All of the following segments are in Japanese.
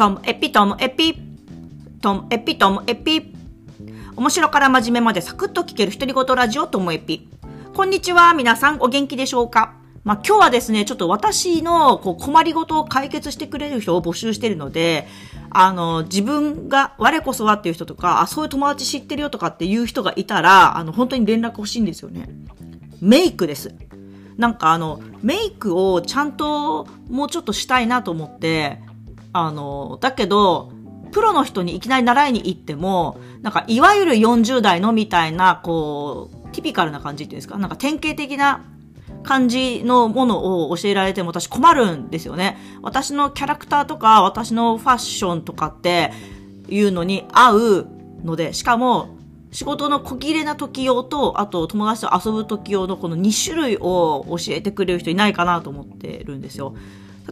トムエピトムエピ。トムエピトムエピ。面白から真面目までサクッと聞ける独り言ラジオトムエピ。こんにちは。皆さんお元気でしょうか？まあ、今日はですね、ちょっと私のこう困りごとを解決してくれる人を募集してるので、あの、自分が我こそはっていう人とか、あ、そういう友達知ってるよとかっていう人がいたら、あの、本当に連絡欲しいんですよね。メイクです。なんかあの、メイクをちゃんともうちょっとしたいなと思って、あの、だけど、プロの人にいきなり習いに行っても、なんか、いわゆる40代のみたいな、こう、ティピカルな感じっていうんですか？なんか典型的な感じのものを教えられても私困るんですよね。私のキャラクターとか、私のファッションとかっていうのに合うので、しかも、仕事の小切れな時用と、あと友達と遊ぶ時用のこの2種類を教えてくれる人いないかなと思ってるんですよ。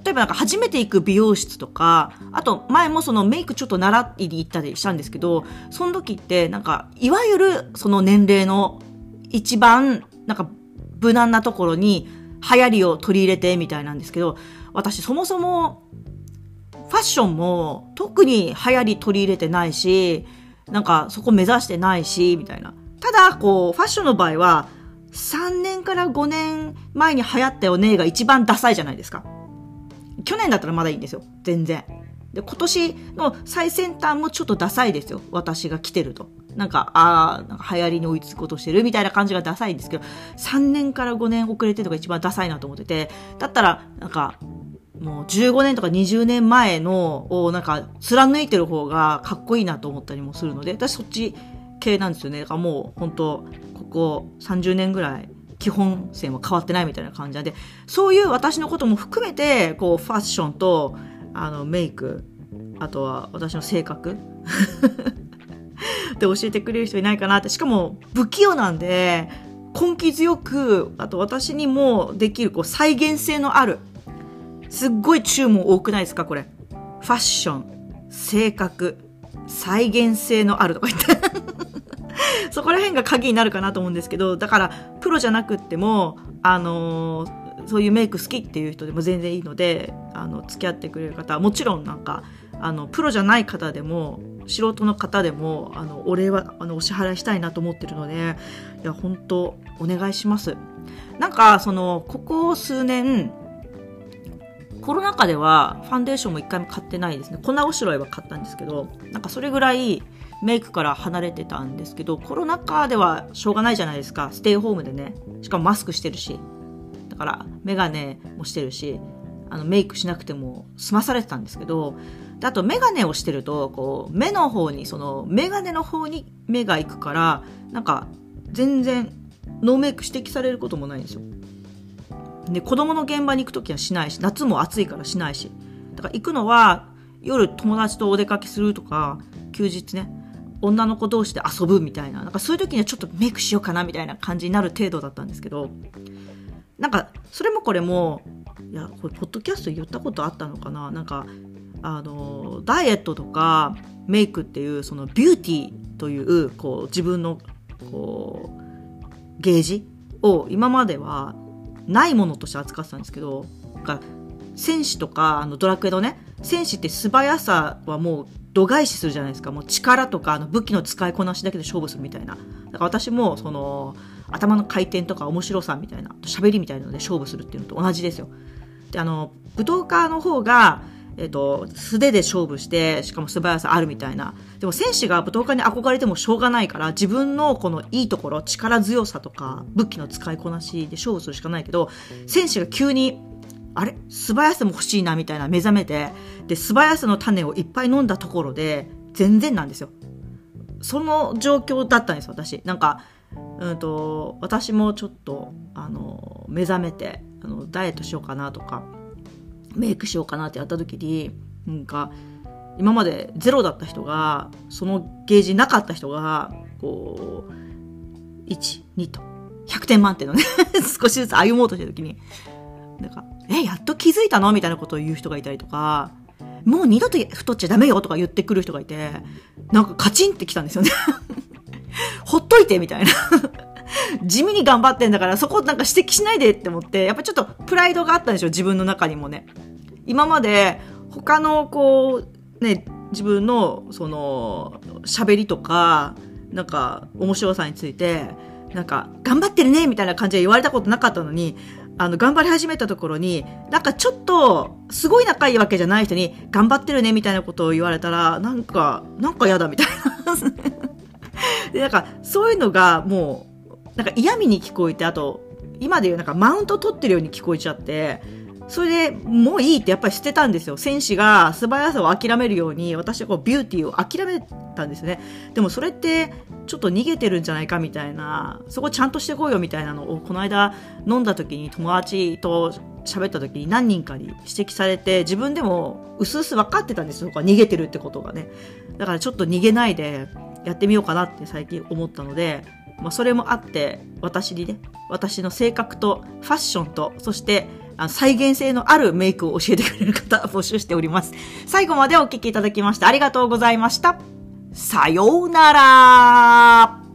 例えばなんか初めて行く美容室とか、あと前もそのメイクちょっと習いに行ったりしたんですけど、その時ってなんか、いわゆるその年齢の一番なんか無難なところに流行りを取り入れてみたいなんですけど、私そもそもファッションも特に流行り取り入れてないし、なんかそこ目指してないし、みたいな。ただ、こう、ファッションの場合は、3年から5年前に流行ったよねが一番ダサいじゃないですか。去年だったらまだいいんですよ。全然。で、今年の最先端もちょっとダサいですよ。私が来てると。なんか、ああ、なんか流行りに追いつくことしてるみたいな感じがダサいんですけど、3年から5年遅れてるのが一番ダサいなと思ってて、だったら、なんか、もう15年とか20年前のをなんか貫いてる方がかっこいいなと思ったりもするので、私そっち系なんですよね。だからもう本当ここ30年ぐらい基本線は変わってないみたいな感じなんで、そういう私のことも含めて、こう、ファッションと、あの、メイク、あとは私の性格 で教えてくれる人いないかなって。しかも、不器用なんで、根気強く、あと私にもできる、こう、再現性のある。すっごい注文多くないですかこれ。ファッション、性格、再現性のあるとか言って そこら辺が鍵になるかなと思うんですけど、だから、プロじゃなくっても、あのー、そういうメイク好きっていう人でも全然いいので、あの、付き合ってくれる方は、もちろんなんか、あの、プロじゃない方でも、素人の方でも、あの、お礼は、あの、お支払いしたいなと思ってるので、いや、本当お願いします。なんか、その、ここ数年、コロナ禍ではファンデーションも一回も買ってないですね。粉おしろいは買ったんですけど、なんかそれぐらいメイクから離れてたんですけど、コロナ禍ではしょうがないじゃないですか。ステイホームでね。しかもマスクしてるし。だから、メガネもしてるし、あの、メイクしなくても済まされてたんですけど、あと、メガネをしてると、こう、目の方に、その、メガネの方に目が行くから、なんか、全然、ノーメイク指摘されることもないんですよ。で、子供の現場に行くときはしないし、夏も暑いからしないし。だから行くのは、夜友達とお出かけするとか、休日ね、女の子同士で遊ぶみたいな、なんかそういう時にはちょっとメイクしようかなみたいな感じになる程度だったんですけど、なんか、それもこれも、いや、これ、ポッドキャスト言ったことあったのかな？なんか、あの、ダイエットとかメイクっていう、そのビューティーという、こう、自分の、こう、ゲージを今まではないものとして扱ってたんですけど、なんか戦士とか、あの、ドラクエのね、戦士って素早さはもう度外視するじゃないですか。もう力とかあの武器の使いこなしだけで勝負するみたいな。だから私もその頭の回転とか面白さみたいな、喋りみたいなので勝負するっていうのと同じですよ。で、あの、武闘家の方が、えっ、と、素手で勝負して、しかも素早さあるみたいな。でも戦士が武闘家に憧れてもしょうがないから、自分のこのいいところ、力強さとか、武器の使いこなしで勝負するしかないけど、戦士が急にあれ？素早さも欲しいなみたいな目覚めて、で、素早さの種をいっぱい飲んだところで、全然なんですよ。その状況だったんです、私。なんか、うんと、私もちょっと、あの、目覚めて、あの、ダイエットしようかなとか、メイクしようかなってやった時に、なんか、今までゼロだった人が、そのゲージなかった人が、こう、1、2と、100点満点のね 少しずつ歩もうとした時に、なんか、え、やっと気づいたの？みたいなことを言う人がいたりとか、もう二度と太っちゃダメよとか言ってくる人がいて、なんかカチンってきたんですよね。ほっといてみたいな。地味に頑張ってんだからそこなんか指摘しないでって思って、やっぱちょっとプライドがあったんでしょ自分の中にもね。今まで他のこう、ね、自分の、その、喋りとか、なんか、面白さについて、なんか、頑張ってるねみたいな感じで言われたことなかったのに、あの、頑張り始めたところに、なんかちょっと、すごい仲いいわけじゃない人に、頑張ってるねみたいなことを言われたら、なんか、なんか嫌だみたいな。で、なんか、そういうのがもう、なんか嫌味に聞こえて、あと、今で言うなんかマウント取ってるように聞こえちゃって、それでもういいってやっぱり捨てたんですよ。戦士が素早さを諦めるように、私はこうビューティーを諦めたんですね。でもそれってちょっと逃げてるんじゃないかみたいな、そこちゃんとしてこいよみたいなのをこの間飲んだ時に友達と喋った時に何人かに指摘されて、自分でも薄々分かってたんですよ。逃げてるってことがね。だからちょっと逃げないでやってみようかなって最近思ったので、まあそれもあって私にね、私の性格とファッションと、そしてあの再現性のあるメイクを教えてくれる方募集しております。最後までお聞きいただきましてありがとうございました。さようなら。